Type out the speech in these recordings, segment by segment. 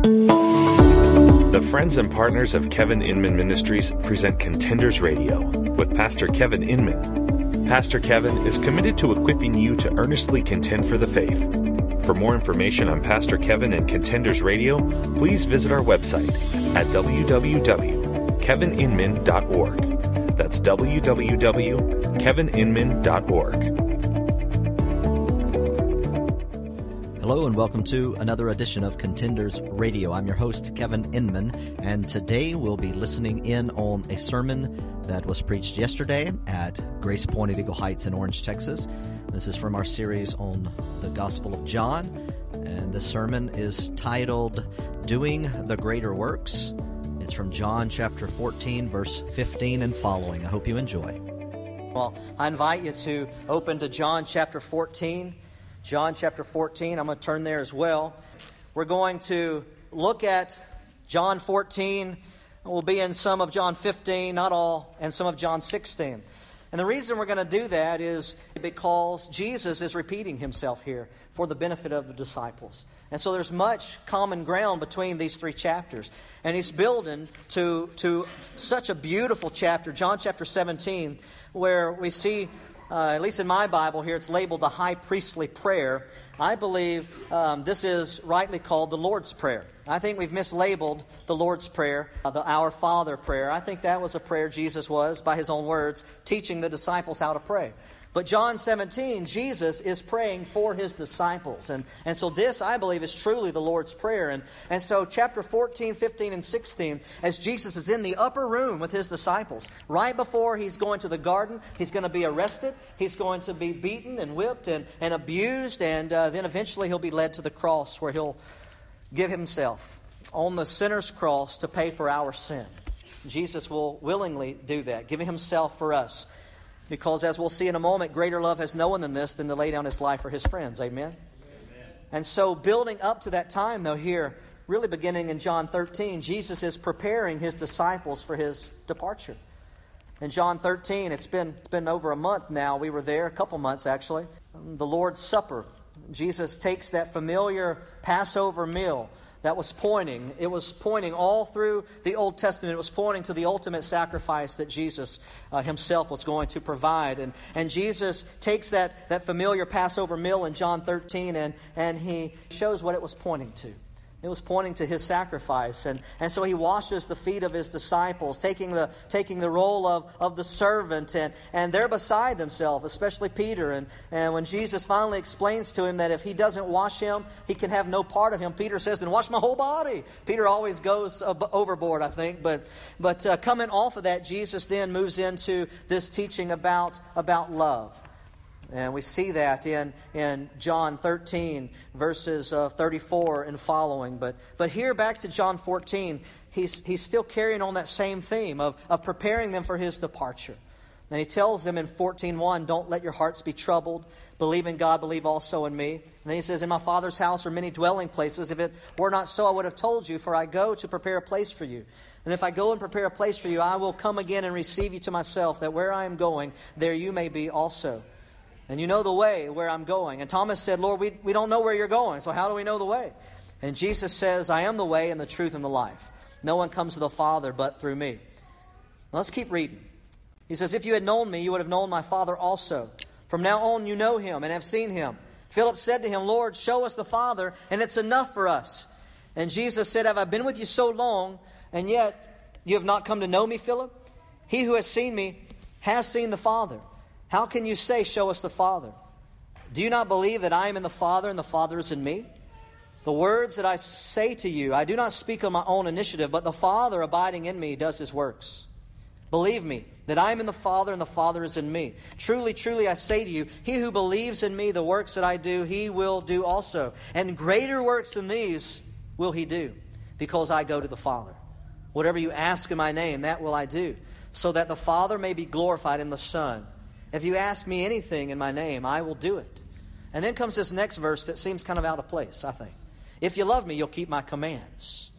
The friends and partners of Kevin Inman Ministries present Contenders Radio with Pastor Kevin Inman. Pastor Kevin is committed to equipping you to earnestly contend for the faith. For more information on Pastor Kevin and Contenders Radio, please visit our website at www.kevininman.org. That's www.kevininman.org. Hello and welcome to another edition of Contenders Radio. I'm your host, Kevin Inman, and today we'll be listening in on a sermon that was preached yesterday at Grace Point at Eagle Heights in Orange, Texas. This is from our series on the Gospel of John, and the sermon is titled Doing the Greater Works. It's from John chapter 14, verse 15 and following. I hope you enjoy. Well, I invite you to open to John chapter 14. John chapter 14. I'm going to turn there as well. We're going to look at John 14. We'll be in some of John 15, not all, and some of John 16. And the reason we're going to do that is because Jesus is repeating himself here for the benefit of the disciples. And so there's much common ground between these three chapters. And he's building to, to such a beautiful chapter, John chapter 17, where we see uh, at least in my Bible here, it's labeled the high priestly prayer. I believe um, this is rightly called the Lord's Prayer. I think we've mislabeled the Lord's Prayer, uh, the Our Father prayer. I think that was a prayer Jesus was, by his own words, teaching the disciples how to pray. But John 17, Jesus is praying for his disciples. And, and so this, I believe, is truly the Lord's Prayer. And, and so chapter 14, 15, and 16, as Jesus is in the upper room with his disciples, right before he's going to the garden, he's going to be arrested, he's going to be beaten and whipped and, and abused, and uh, then eventually he'll be led to the cross where he'll give himself on the sinner's cross to pay for our sin. Jesus will willingly do that, giving himself for us. Because, as we'll see in a moment, greater love has no one than this than to lay down his life for his friends. Amen? Amen? And so, building up to that time, though, here, really beginning in John 13, Jesus is preparing his disciples for his departure. In John 13, it's been, it's been over a month now. We were there, a couple months actually. The Lord's Supper. Jesus takes that familiar Passover meal that was pointing. It was pointing all through the Old Testament. It was pointing to the ultimate sacrifice that Jesus uh, himself was going to provide. And, and Jesus takes that, that familiar Passover meal in John 13 and, and he shows what it was pointing to. It was pointing to his sacrifice. And, and so he washes the feet of his disciples, taking the, taking the role of, of the servant. And, and they're beside themselves, especially Peter. And, and when Jesus finally explains to him that if he doesn't wash him, he can have no part of him, Peter says, then wash my whole body. Peter always goes overboard, I think. But, but uh, coming off of that, Jesus then moves into this teaching about, about love. And we see that in, in John 13, verses uh, 34 and following. But, but here, back to John 14, he's, he's still carrying on that same theme of, of preparing them for his departure. And he tells them in 14.1, Don't let your hearts be troubled. Believe in God, believe also in me. And then he says, In my Father's house are many dwelling places. If it were not so, I would have told you, for I go to prepare a place for you. And if I go and prepare a place for you, I will come again and receive you to myself, that where I am going, there you may be also and you know the way where I'm going. And Thomas said, Lord, we, we don't know where you're going, so how do we know the way? And Jesus says, I am the way and the truth and the life. No one comes to the Father but through me. Let's keep reading. He says, If you had known me, you would have known my Father also. From now on, you know him and have seen him. Philip said to him, Lord, show us the Father, and it's enough for us. And Jesus said, Have I been with you so long, and yet you have not come to know me, Philip? He who has seen me has seen the Father. How can you say, Show us the Father? Do you not believe that I am in the Father and the Father is in me? The words that I say to you, I do not speak on my own initiative, but the Father abiding in me does his works. Believe me that I am in the Father and the Father is in me. Truly, truly, I say to you, he who believes in me, the works that I do, he will do also. And greater works than these will he do, because I go to the Father. Whatever you ask in my name, that will I do, so that the Father may be glorified in the Son. If you ask me anything in my name, I will do it. And then comes this next verse that seems kind of out of place, I think. If you love me, you'll keep my commands.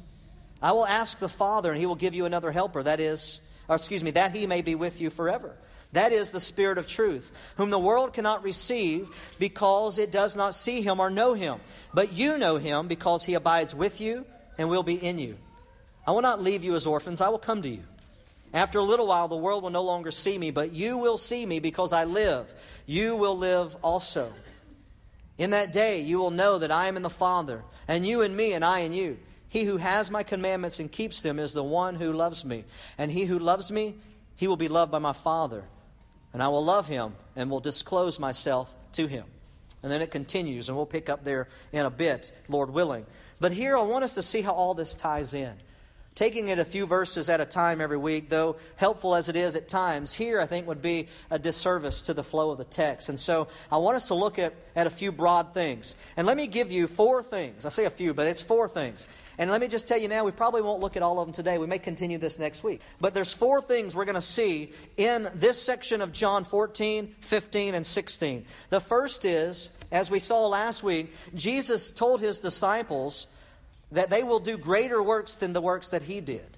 I will ask the Father, and he will give you another helper. That is, or excuse me, that he may be with you forever. That is the Spirit of truth, whom the world cannot receive because it does not see him or know him. But you know him because he abides with you and will be in you. I will not leave you as orphans, I will come to you. After a little while, the world will no longer see me, but you will see me because I live. You will live also. In that day, you will know that I am in the Father, and you in me, and I in you. He who has my commandments and keeps them is the one who loves me. And he who loves me, he will be loved by my Father. And I will love him and will disclose myself to him. And then it continues, and we'll pick up there in a bit, Lord willing. But here I want us to see how all this ties in. Taking it a few verses at a time every week, though helpful as it is at times, here I think would be a disservice to the flow of the text. And so I want us to look at, at a few broad things. And let me give you four things. I say a few, but it's four things. And let me just tell you now, we probably won't look at all of them today. We may continue this next week. But there's four things we're going to see in this section of John 14, 15, and 16. The first is, as we saw last week, Jesus told his disciples that they will do greater works than the works that he did.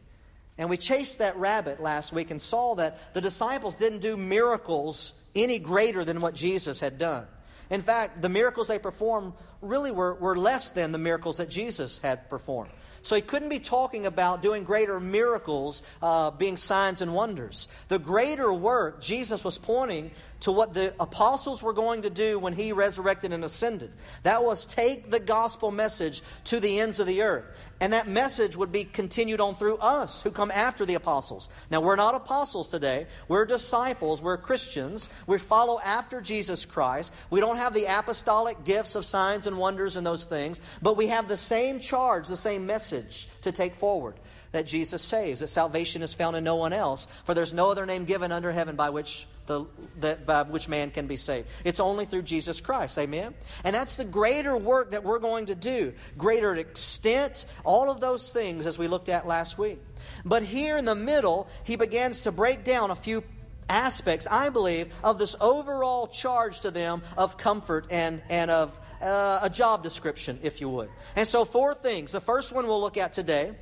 And we chased that rabbit last week and saw that the disciples didn't do miracles any greater than what Jesus had done. In fact, the miracles they performed really were, were less than the miracles that Jesus had performed. So he couldn't be talking about doing greater miracles, uh, being signs and wonders. The greater work, Jesus was pointing to what the apostles were going to do when he resurrected and ascended. That was take the gospel message to the ends of the earth. And that message would be continued on through us who come after the apostles. Now, we're not apostles today. We're disciples. We're Christians. We follow after Jesus Christ. We don't have the apostolic gifts of signs and wonders and those things, but we have the same charge, the same message to take forward that Jesus saves, that salvation is found in no one else, for there's no other name given under heaven by which the, that, by which man can be saved. It's only through Jesus Christ. Amen? And that's the greater work that we're going to do. Greater extent, all of those things as we looked at last week. But here in the middle, he begins to break down a few aspects, I believe, of this overall charge to them of comfort and, and of uh, a job description, if you would. And so, four things. The first one we'll look at today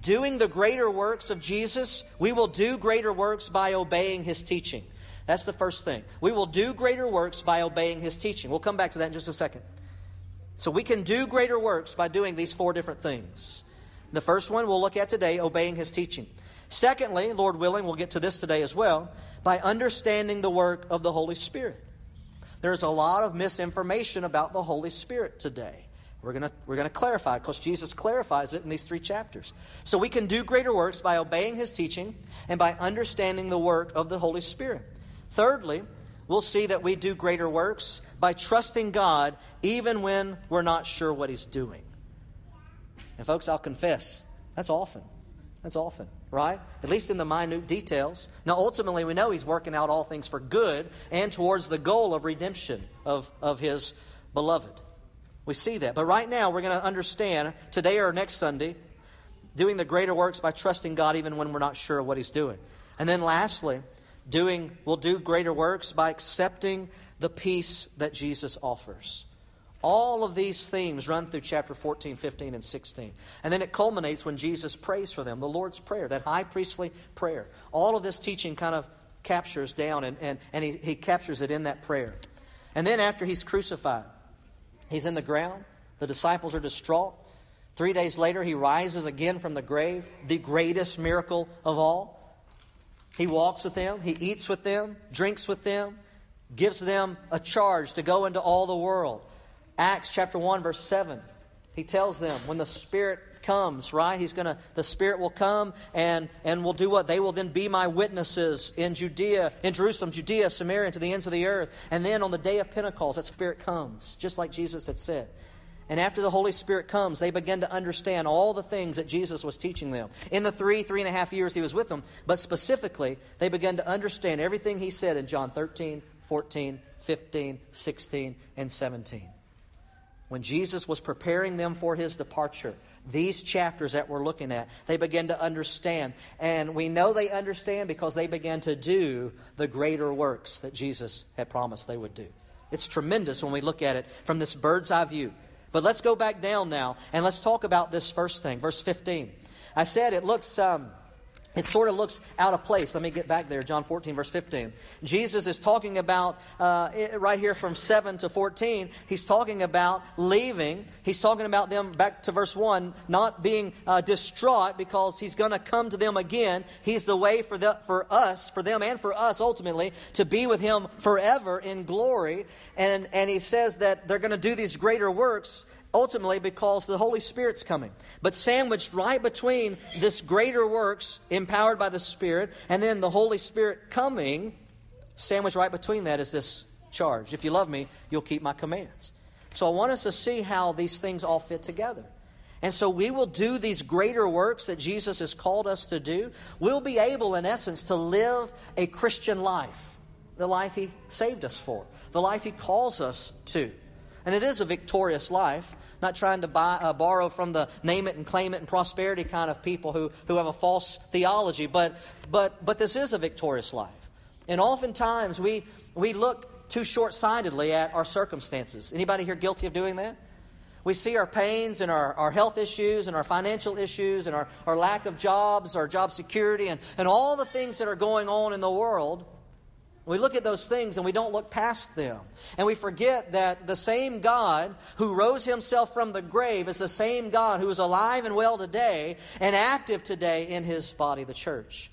doing the greater works of Jesus, we will do greater works by obeying his teaching. That's the first thing. We will do greater works by obeying his teaching. We'll come back to that in just a second. So we can do greater works by doing these four different things. The first one we'll look at today, obeying his teaching. Secondly, Lord willing, we'll get to this today as well, by understanding the work of the Holy Spirit. There's a lot of misinformation about the Holy Spirit today. We're going we're gonna clarify because Jesus clarifies it in these three chapters. So we can do greater works by obeying his teaching and by understanding the work of the Holy Spirit. Thirdly, we'll see that we do greater works by trusting God even when we're not sure what He's doing. And, folks, I'll confess, that's often. That's often, right? At least in the minute details. Now, ultimately, we know He's working out all things for good and towards the goal of redemption of, of His beloved. We see that. But right now, we're going to understand today or next Sunday doing the greater works by trusting God even when we're not sure what He's doing. And then, lastly, doing will do greater works by accepting the peace that Jesus offers. All of these themes run through chapter 14, 15, and 16. And then it culminates when Jesus prays for them, the Lord's Prayer, that high priestly prayer. All of this teaching kind of captures down, and, and, and he, he captures it in that prayer. And then after he's crucified, he's in the ground. The disciples are distraught. Three days later, he rises again from the grave, the greatest miracle of all. He walks with them, he eats with them, drinks with them, gives them a charge to go into all the world. Acts chapter 1 verse 7. He tells them when the Spirit comes, right? He's going to the Spirit will come and and will do what? They will then be my witnesses in Judea, in Jerusalem, Judea, Samaria, to the ends of the earth. And then on the day of Pentecost, that Spirit comes, just like Jesus had said. And after the Holy Spirit comes, they begin to understand all the things that Jesus was teaching them. In the three, three and a half years he was with them, but specifically, they begin to understand everything he said in John 13, 14, 15, 16, and 17. When Jesus was preparing them for his departure, these chapters that we're looking at, they begin to understand. And we know they understand because they began to do the greater works that Jesus had promised they would do. It's tremendous when we look at it from this bird's eye view. But let's go back down now and let's talk about this first thing, verse 15. I said it looks, um, it sort of looks out of place. Let me get back there. John 14, verse 15. Jesus is talking about, uh, right here from 7 to 14, he's talking about leaving. He's talking about them, back to verse 1, not being uh, distraught because he's going to come to them again. He's the way for, the, for us, for them and for us ultimately, to be with him forever in glory. And, and he says that they're going to do these greater works ultimately because the Holy Spirit's coming. But sandwiched right between this greater works empowered by the Spirit and then the Holy Spirit coming, sandwiched right between that is this charge. If you love me, you'll keep my commands. So I want us to see how these things all fit together. And so we will do these greater works that Jesus has called us to do. We'll be able, in essence, to live a Christian life, the life He saved us for, the life He calls us to. And it is a victorious life not trying to buy, uh, borrow from the name it and claim it and prosperity kind of people who, who have a false theology, but, but, but this is a victorious life. And oftentimes we, we look too short sightedly at our circumstances. Anybody here guilty of doing that? We see our pains and our, our health issues and our financial issues and our, our lack of jobs, our job security, and, and all the things that are going on in the world. We look at those things and we don't look past them. And we forget that the same God who rose himself from the grave is the same God who is alive and well today and active today in his body, the church.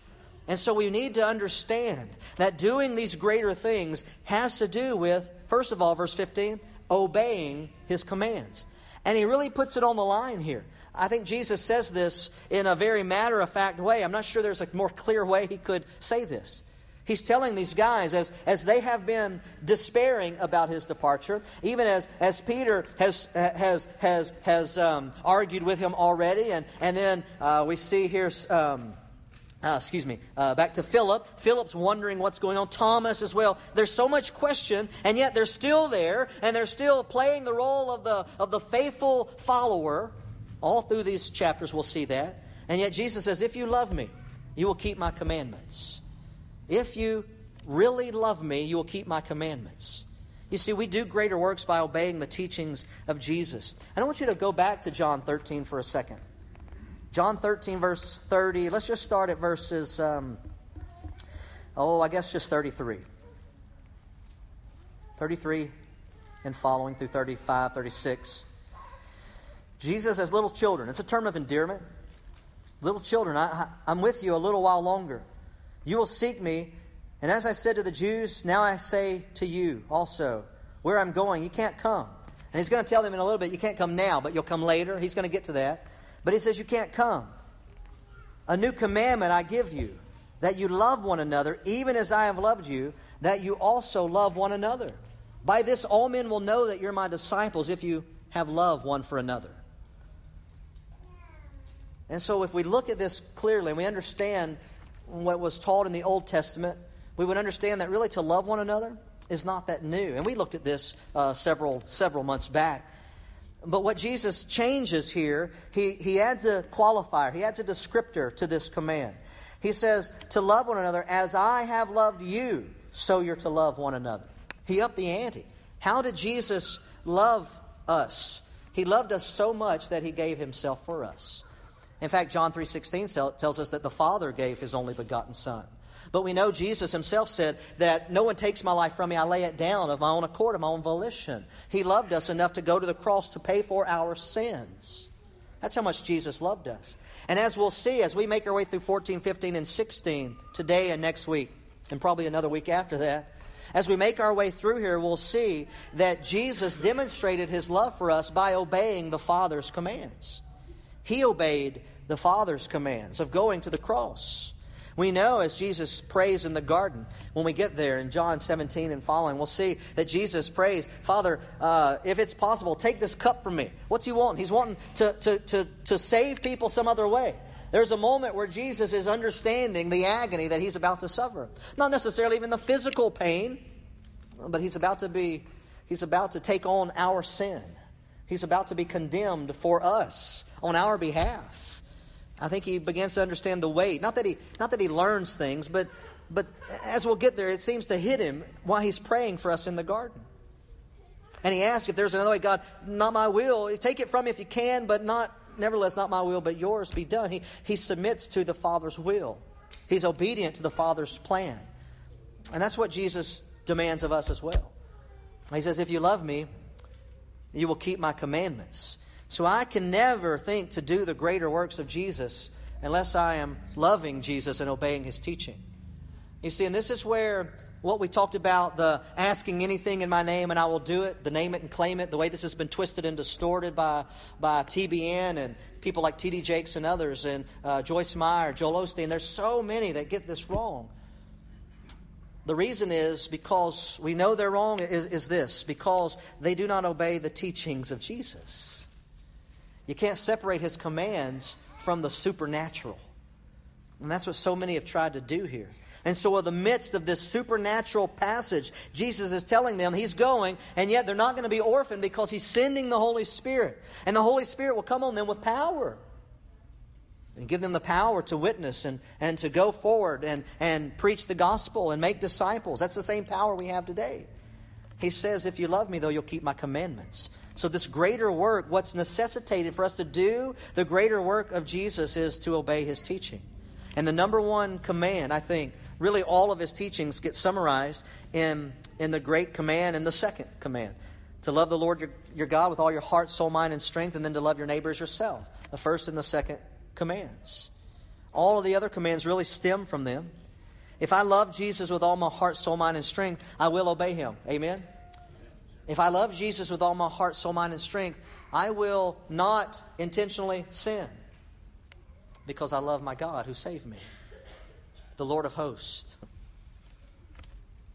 And so we need to understand that doing these greater things has to do with, first of all, verse 15, obeying his commands. And he really puts it on the line here. I think Jesus says this in a very matter of fact way. I'm not sure there's a more clear way he could say this. He's telling these guys, as, as they have been despairing about his departure, even as, as Peter has, has, has, has um, argued with him already, and, and then uh, we see here. Um, uh, excuse me, uh, back to Philip. Philip's wondering what's going on. Thomas as well. There's so much question, and yet they're still there, and they're still playing the role of the, of the faithful follower. All through these chapters, we'll see that. And yet Jesus says, If you love me, you will keep my commandments. If you really love me, you will keep my commandments. You see, we do greater works by obeying the teachings of Jesus. I want you to go back to John 13 for a second. John 13, verse 30. Let's just start at verses, um, oh, I guess just 33. 33 and following through 35, 36. Jesus as little children. It's a term of endearment. Little children, I, I'm with you a little while longer. You will seek me. And as I said to the Jews, now I say to you also, where I'm going, you can't come. And he's going to tell them in a little bit, you can't come now, but you'll come later. He's going to get to that. But he says, you can't come. A new commandment I give you, that you love one another, even as I have loved you, that you also love one another. By this, all men will know that you're my disciples if you have love one for another. And so, if we look at this clearly and we understand what was taught in the Old Testament, we would understand that really to love one another is not that new. And we looked at this uh, several, several months back. But what Jesus changes here, he, he adds a qualifier, he adds a descriptor to this command. He says, To love one another as I have loved you, so you're to love one another. He upped the ante. How did Jesus love us? He loved us so much that he gave himself for us. In fact, John 3:16 tells us that the Father gave his only begotten son. But we know Jesus himself said that no one takes my life from me, I lay it down of my own accord, of my own volition. He loved us enough to go to the cross to pay for our sins. That's how much Jesus loved us. And as we'll see, as we make our way through 14, 15, and 16, today and next week, and probably another week after that, as we make our way through here, we'll see that Jesus demonstrated his love for us by obeying the Father's commands. He obeyed the Father's commands of going to the cross. We know as Jesus prays in the garden, when we get there in John 17 and following, we'll see that Jesus prays, Father, uh, if it's possible, take this cup from me. What's he wanting? He's wanting to, to, to, to save people some other way. There's a moment where Jesus is understanding the agony that he's about to suffer. Not necessarily even the physical pain, but he's about to be, he's about to take on our sin. He's about to be condemned for us on our behalf. I think he begins to understand the weight. Not that he, not that he learns things, but, but as we'll get there, it seems to hit him while he's praying for us in the garden. And he asks if there's another way, God, not my will. Take it from me if you can, but not, nevertheless, not my will, but yours be done. He, he submits to the Father's will. He's obedient to the Father's plan. And that's what Jesus demands of us as well. He says, If you love me, you will keep my commandments. So I can never think to do the greater works of Jesus unless I am loving Jesus and obeying his teaching. You see, and this is where what we talked about the asking anything in my name and I will do it, the name it and claim it, the way this has been twisted and distorted by, by TBN and people like T.D. Jakes and others, and uh, Joyce Meyer, Joel Osteen. There's so many that get this wrong. The reason is because we know they're wrong is, is this because they do not obey the teachings of Jesus. You can't separate his commands from the supernatural. And that's what so many have tried to do here. And so, in the midst of this supernatural passage, Jesus is telling them he's going, and yet they're not going to be orphaned because he's sending the Holy Spirit. And the Holy Spirit will come on them with power and give them the power to witness and, and to go forward and, and preach the gospel and make disciples. That's the same power we have today. He says, If you love me, though, you'll keep my commandments. So, this greater work, what's necessitated for us to do the greater work of Jesus is to obey his teaching. And the number one command, I think, really all of his teachings get summarized in, in the great command and the second command to love the Lord your, your God with all your heart, soul, mind, and strength, and then to love your neighbors yourself. The first and the second commands. All of the other commands really stem from them. If I love Jesus with all my heart, soul, mind, and strength, I will obey him. Amen? If I love Jesus with all my heart, soul, mind, and strength, I will not intentionally sin because I love my God who saved me, the Lord of hosts,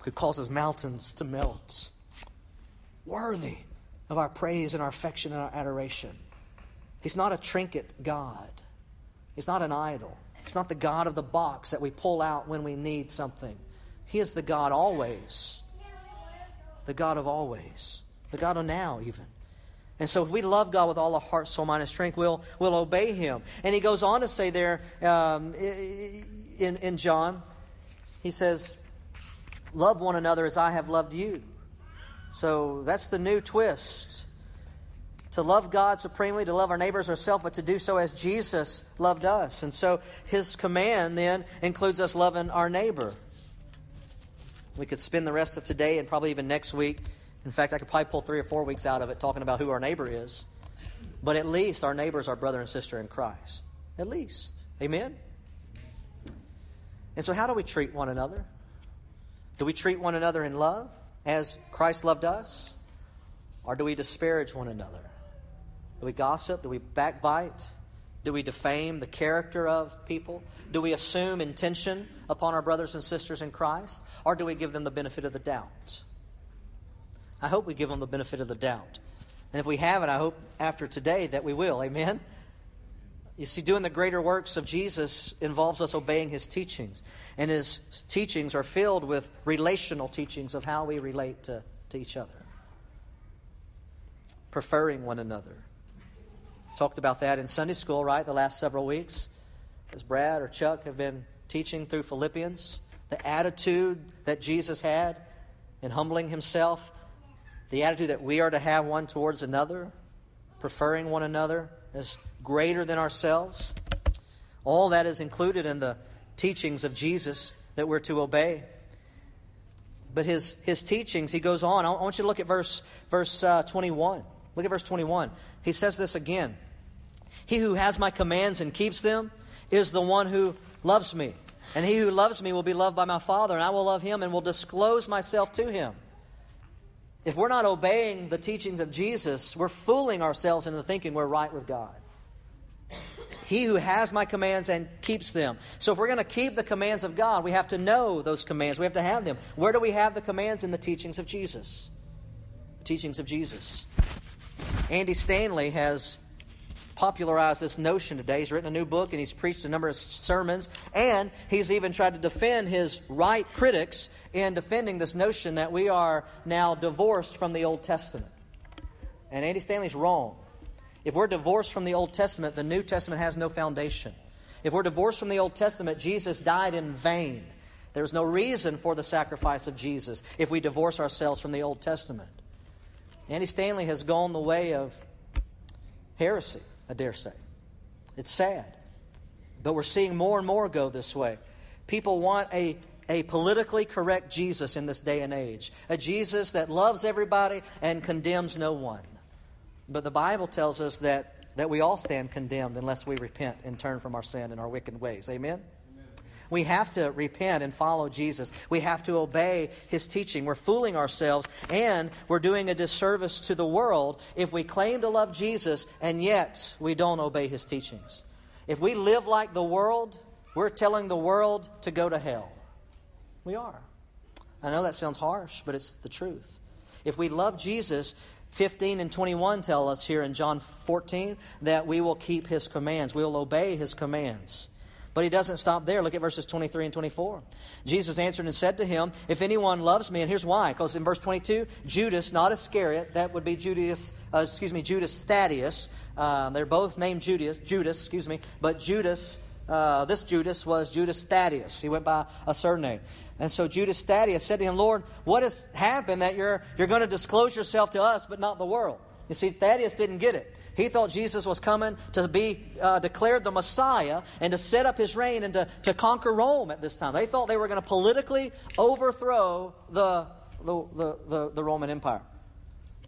who causes mountains to melt. Worthy of our praise and our affection and our adoration. He's not a trinket God. He's not an idol. He's not the God of the box that we pull out when we need something. He is the God always. The God of always. The God of now, even. And so, if we love God with all our heart, soul, mind, and strength, we'll, we'll obey Him. And he goes on to say there um, in, in John, he says, Love one another as I have loved you. So, that's the new twist. To love God supremely, to love our neighbors ourselves, but to do so as Jesus loved us. And so, his command then includes us loving our neighbor. We could spend the rest of today and probably even next week in fact, I could probably pull three or four weeks out of it talking about who our neighbor is. But at least our neighbor is our brother and sister in Christ. At least. Amen? And so, how do we treat one another? Do we treat one another in love as Christ loved us? Or do we disparage one another? Do we gossip? Do we backbite? Do we defame the character of people? Do we assume intention upon our brothers and sisters in Christ? Or do we give them the benefit of the doubt? I hope we give them the benefit of the doubt. And if we haven't, I hope after today that we will. Amen? You see, doing the greater works of Jesus involves us obeying his teachings. And his teachings are filled with relational teachings of how we relate to, to each other, preferring one another. Talked about that in Sunday school, right, the last several weeks, as Brad or Chuck have been teaching through Philippians. The attitude that Jesus had in humbling himself the attitude that we are to have one towards another, preferring one another as greater than ourselves. All that is included in the teachings of Jesus that we're to obey. But his, his teachings, he goes on. I want you to look at verse, verse uh, 21. Look at verse 21. He says this again He who has my commands and keeps them is the one who loves me. And he who loves me will be loved by my Father, and I will love him and will disclose myself to him. If we're not obeying the teachings of Jesus, we're fooling ourselves into thinking we're right with God. He who has my commands and keeps them. So, if we're going to keep the commands of God, we have to know those commands. We have to have them. Where do we have the commands? In the teachings of Jesus. The teachings of Jesus. Andy Stanley has popularized this notion today. He's written a new book and he's preached a number of sermons, and he's even tried to defend his right critics in defending this notion that we are now divorced from the Old Testament. And Andy Stanley's wrong. If we're divorced from the Old Testament, the New Testament has no foundation. If we're divorced from the Old Testament, Jesus died in vain. There's no reason for the sacrifice of Jesus if we divorce ourselves from the Old Testament. Andy Stanley has gone the way of heresy. I dare say. It's sad. But we're seeing more and more go this way. People want a, a politically correct Jesus in this day and age, a Jesus that loves everybody and condemns no one. But the Bible tells us that, that we all stand condemned unless we repent and turn from our sin and our wicked ways. Amen? We have to repent and follow Jesus. We have to obey his teaching. We're fooling ourselves and we're doing a disservice to the world if we claim to love Jesus and yet we don't obey his teachings. If we live like the world, we're telling the world to go to hell. We are. I know that sounds harsh, but it's the truth. If we love Jesus, 15 and 21 tell us here in John 14 that we will keep his commands. We will obey his commands. But he doesn't stop there. Look at verses 23 and 24. Jesus answered and said to him, If anyone loves me, and here's why. Because in verse 22, Judas, not Iscariot, that would be Judas, uh, excuse me, Judas Thaddeus. Uh, they're both named Judas, Judas, excuse me, but Judas, uh, this Judas was Judas Thaddeus. He went by a surname. And so Judas Thaddeus said to him, Lord, what has happened that you're, you're going to disclose yourself to us, but not the world? You see, Thaddeus didn't get it. He thought Jesus was coming to be uh, declared the Messiah and to set up his reign and to, to conquer Rome at this time. They thought they were going to politically overthrow the, the, the, the, the Roman Empire.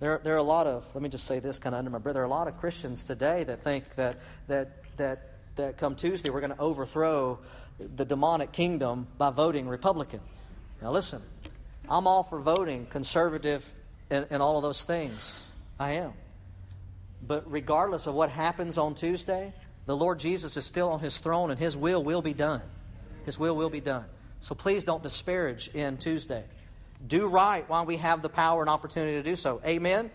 There, there are a lot of, let me just say this kind of under my breath, there are a lot of Christians today that think that, that, that, that come Tuesday we're going to overthrow the demonic kingdom by voting Republican. Now listen, I'm all for voting conservative and, and all of those things. I am. But regardless of what happens on Tuesday, the Lord Jesus is still on his throne and his will will be done. His will will be done. So please don't disparage in Tuesday. Do right while we have the power and opportunity to do so. Amen? Amen?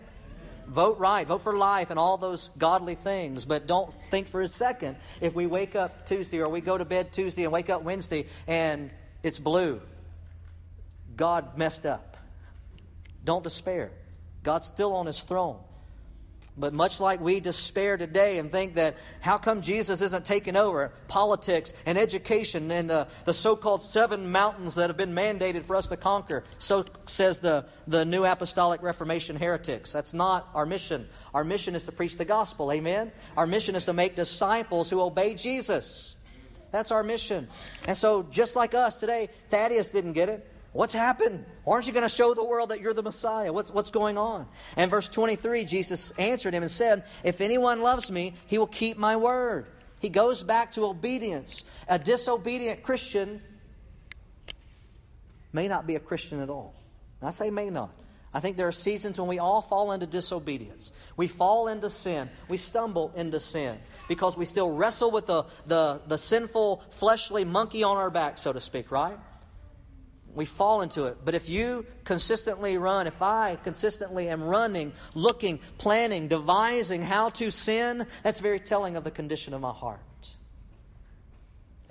Vote right. Vote for life and all those godly things. But don't think for a second if we wake up Tuesday or we go to bed Tuesday and wake up Wednesday and it's blue. God messed up. Don't despair. God's still on his throne. But much like we despair today and think that how come Jesus isn't taking over politics and education and the, the so called seven mountains that have been mandated for us to conquer, so says the, the New Apostolic Reformation heretics. That's not our mission. Our mission is to preach the gospel, amen? Our mission is to make disciples who obey Jesus. That's our mission. And so, just like us today, Thaddeus didn't get it. What's happened? Aren't you going to show the world that you're the Messiah? What's, what's going on? And verse 23, Jesus answered him and said, If anyone loves me, he will keep my word. He goes back to obedience. A disobedient Christian may not be a Christian at all. I say may not. I think there are seasons when we all fall into disobedience. We fall into sin. We stumble into sin because we still wrestle with the, the, the sinful, fleshly monkey on our back, so to speak, right? We fall into it. But if you consistently run, if I consistently am running, looking, planning, devising how to sin, that's very telling of the condition of my heart.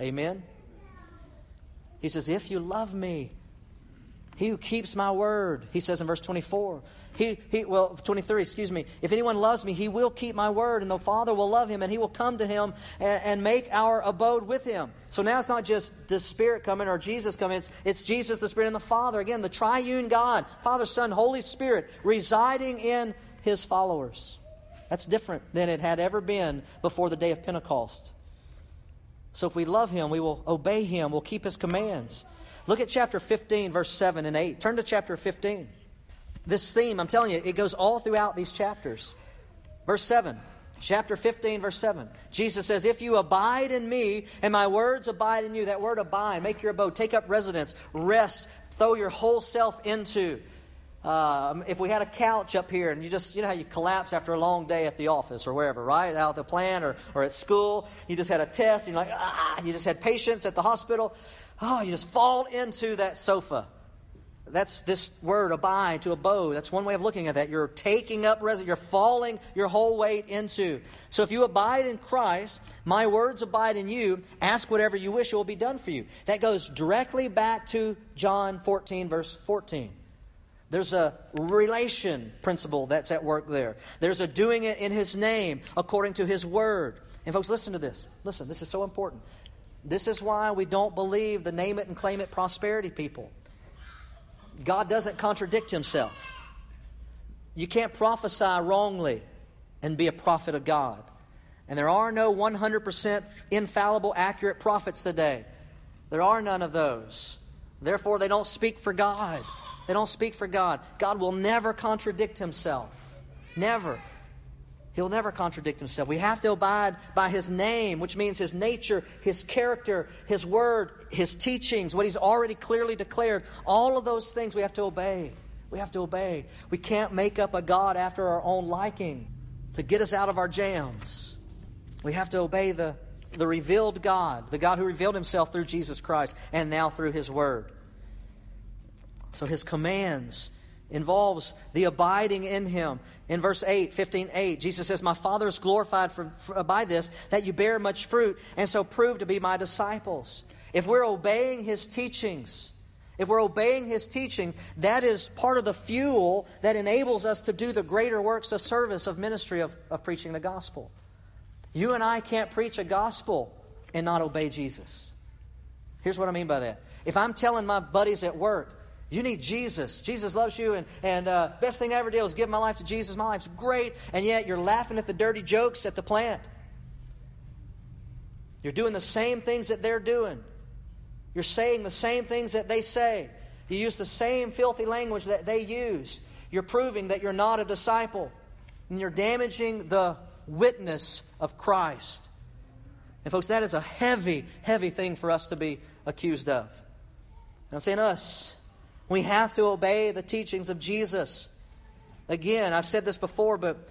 Amen? He says, If you love me, he who keeps my word, he says in verse 24, he, he, well, 23, excuse me. If anyone loves me, he will keep my word, and the Father will love him, and he will come to him and, and make our abode with him. So now it's not just the Spirit coming or Jesus coming, it's, it's Jesus, the Spirit, and the Father. Again, the triune God, Father, Son, Holy Spirit, residing in his followers. That's different than it had ever been before the day of Pentecost. So if we love him, we will obey him, we'll keep his commands. Look at chapter 15, verse 7 and 8. Turn to chapter 15. This theme, I'm telling you, it goes all throughout these chapters. Verse 7, chapter 15, verse 7. Jesus says, If you abide in me and my words abide in you, that word abide, make your abode, take up residence, rest, throw your whole self into. Um, if we had a couch up here and you just, you know how you collapse after a long day at the office or wherever, right? Out at the plant or, or at school, you just had a test, you're like, ah, you just had patients at the hospital. Oh, you just fall into that sofa. That's this word abide, to abode. That's one way of looking at that. You're taking up residence, you're falling your whole weight into. So if you abide in Christ, my words abide in you, ask whatever you wish, it will be done for you. That goes directly back to John 14, verse 14. There's a relation principle that's at work there. There's a doing it in His name according to His word. And folks, listen to this. Listen, this is so important. This is why we don't believe the name it and claim it prosperity people. God doesn't contradict himself. You can't prophesy wrongly and be a prophet of God. And there are no 100% infallible, accurate prophets today. There are none of those. Therefore, they don't speak for God. They don't speak for God. God will never contradict himself. Never. He'll never contradict himself. We have to abide by his name, which means his nature, his character, his word, his teachings, what he's already clearly declared. All of those things we have to obey. We have to obey. We can't make up a God after our own liking to get us out of our jams. We have to obey the, the revealed God, the God who revealed himself through Jesus Christ and now through his word. So his commands involves the abiding in him. In verse 8, 15, 8, Jesus says, My Father is glorified for, for, by this, that you bear much fruit, and so prove to be my disciples. If we're obeying his teachings, if we're obeying his teaching, that is part of the fuel that enables us to do the greater works of service, of ministry, of, of preaching the gospel. You and I can't preach a gospel and not obey Jesus. Here's what I mean by that. If I'm telling my buddies at work, you need Jesus. Jesus loves you, and, and uh, best thing I ever did was give my life to Jesus. My life's great, and yet you're laughing at the dirty jokes at the plant. You're doing the same things that they're doing. You're saying the same things that they say. You use the same filthy language that they use. You're proving that you're not a disciple. And you're damaging the witness of Christ. And, folks, that is a heavy, heavy thing for us to be accused of. And I'm saying us. We have to obey the teachings of Jesus. Again, I've said this before, but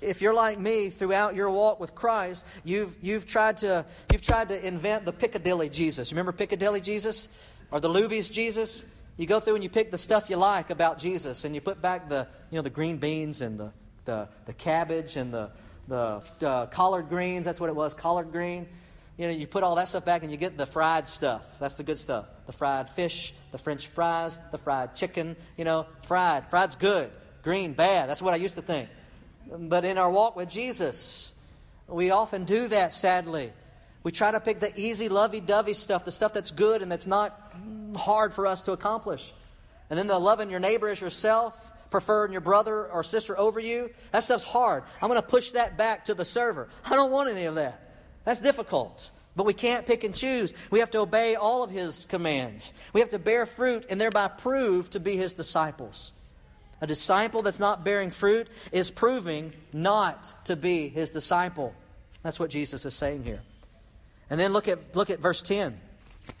if you're like me throughout your walk with Christ, you've, you've, tried, to, you've tried to invent the Piccadilly Jesus. Remember Piccadilly Jesus? Or the Luby's Jesus? You go through and you pick the stuff you like about Jesus, and you put back the, you know, the green beans and the, the, the cabbage and the, the uh, collard greens. That's what it was, collard green. You know, you put all that stuff back and you get the fried stuff. That's the good stuff. The fried fish, the french fries, the fried chicken, you know, fried. Fried's good. Green, bad. That's what I used to think. But in our walk with Jesus, we often do that, sadly. We try to pick the easy, lovey dovey stuff, the stuff that's good and that's not hard for us to accomplish. And then the loving your neighbor as yourself, preferring your brother or sister over you, that stuff's hard. I'm going to push that back to the server. I don't want any of that. That's difficult. But we can't pick and choose. We have to obey all of his commands. We have to bear fruit and thereby prove to be his disciples. A disciple that's not bearing fruit is proving not to be his disciple. That's what Jesus is saying here. And then look at, look at verse 10.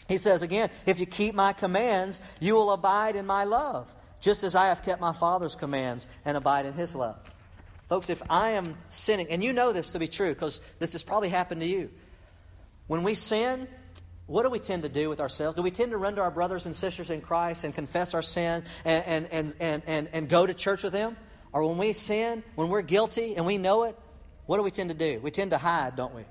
He says again, If you keep my commands, you will abide in my love, just as I have kept my Father's commands and abide in his love. Folks, if I am sinning, and you know this to be true because this has probably happened to you. When we sin, what do we tend to do with ourselves? Do we tend to run to our brothers and sisters in Christ and confess our sin and, and, and, and, and, go to church with them? Or when we sin, when we're guilty and we know it, what do we tend to do? We tend to hide, don't we?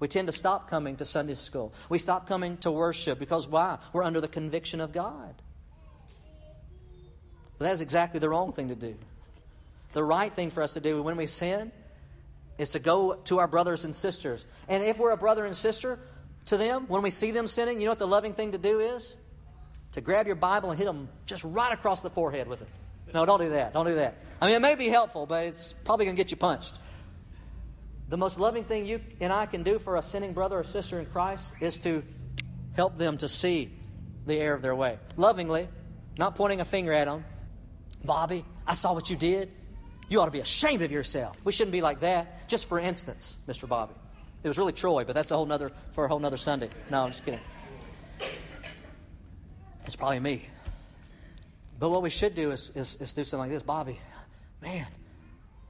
We tend to stop coming to Sunday school. We stop coming to worship because why? We're under the conviction of God. But that is exactly the wrong thing to do. The right thing for us to do when we sin is to go to our brothers and sisters. And if we're a brother and sister, to them, when we see them sinning, you know what the loving thing to do is? To grab your Bible and hit them just right across the forehead with it. No, don't do that. Don't do that. I mean, it may be helpful, but it's probably going to get you punched. The most loving thing you and I can do for a sinning brother or sister in Christ is to help them to see the error of their way. Lovingly, not pointing a finger at them. Bobby, I saw what you did. You ought to be ashamed of yourself. We shouldn't be like that. Just for instance, Mr. Bobby. It was really Troy, but that's a whole nother for a whole nother Sunday. No, I'm just kidding. It's probably me. But what we should do is, is, is do something like this. Bobby, man,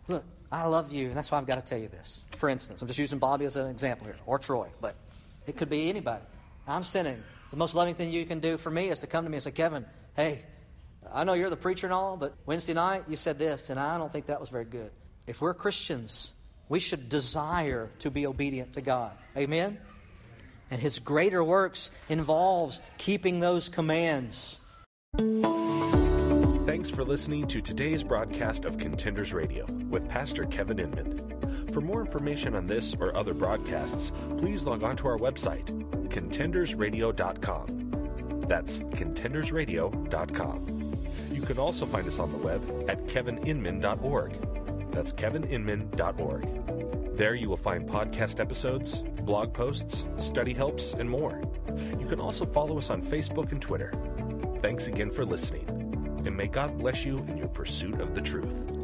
look, I love you, and that's why I've got to tell you this. For instance, I'm just using Bobby as an example here, or Troy, but it could be anybody. I'm sinning. The most loving thing you can do for me is to come to me and say, Kevin, hey, I know you're the preacher and all, but Wednesday night you said this, and I don't think that was very good. If we're Christians, we should desire to be obedient to God. Amen? And his greater works involves keeping those commands. Thanks for listening to today's broadcast of Contenders Radio with Pastor Kevin Inman. For more information on this or other broadcasts, please log on to our website, contendersradio.com. That's contendersradio.com. You can also find us on the web at kevininman.org. That's kevininman.org. There you will find podcast episodes, blog posts, study helps, and more. You can also follow us on Facebook and Twitter. Thanks again for listening, and may God bless you in your pursuit of the truth.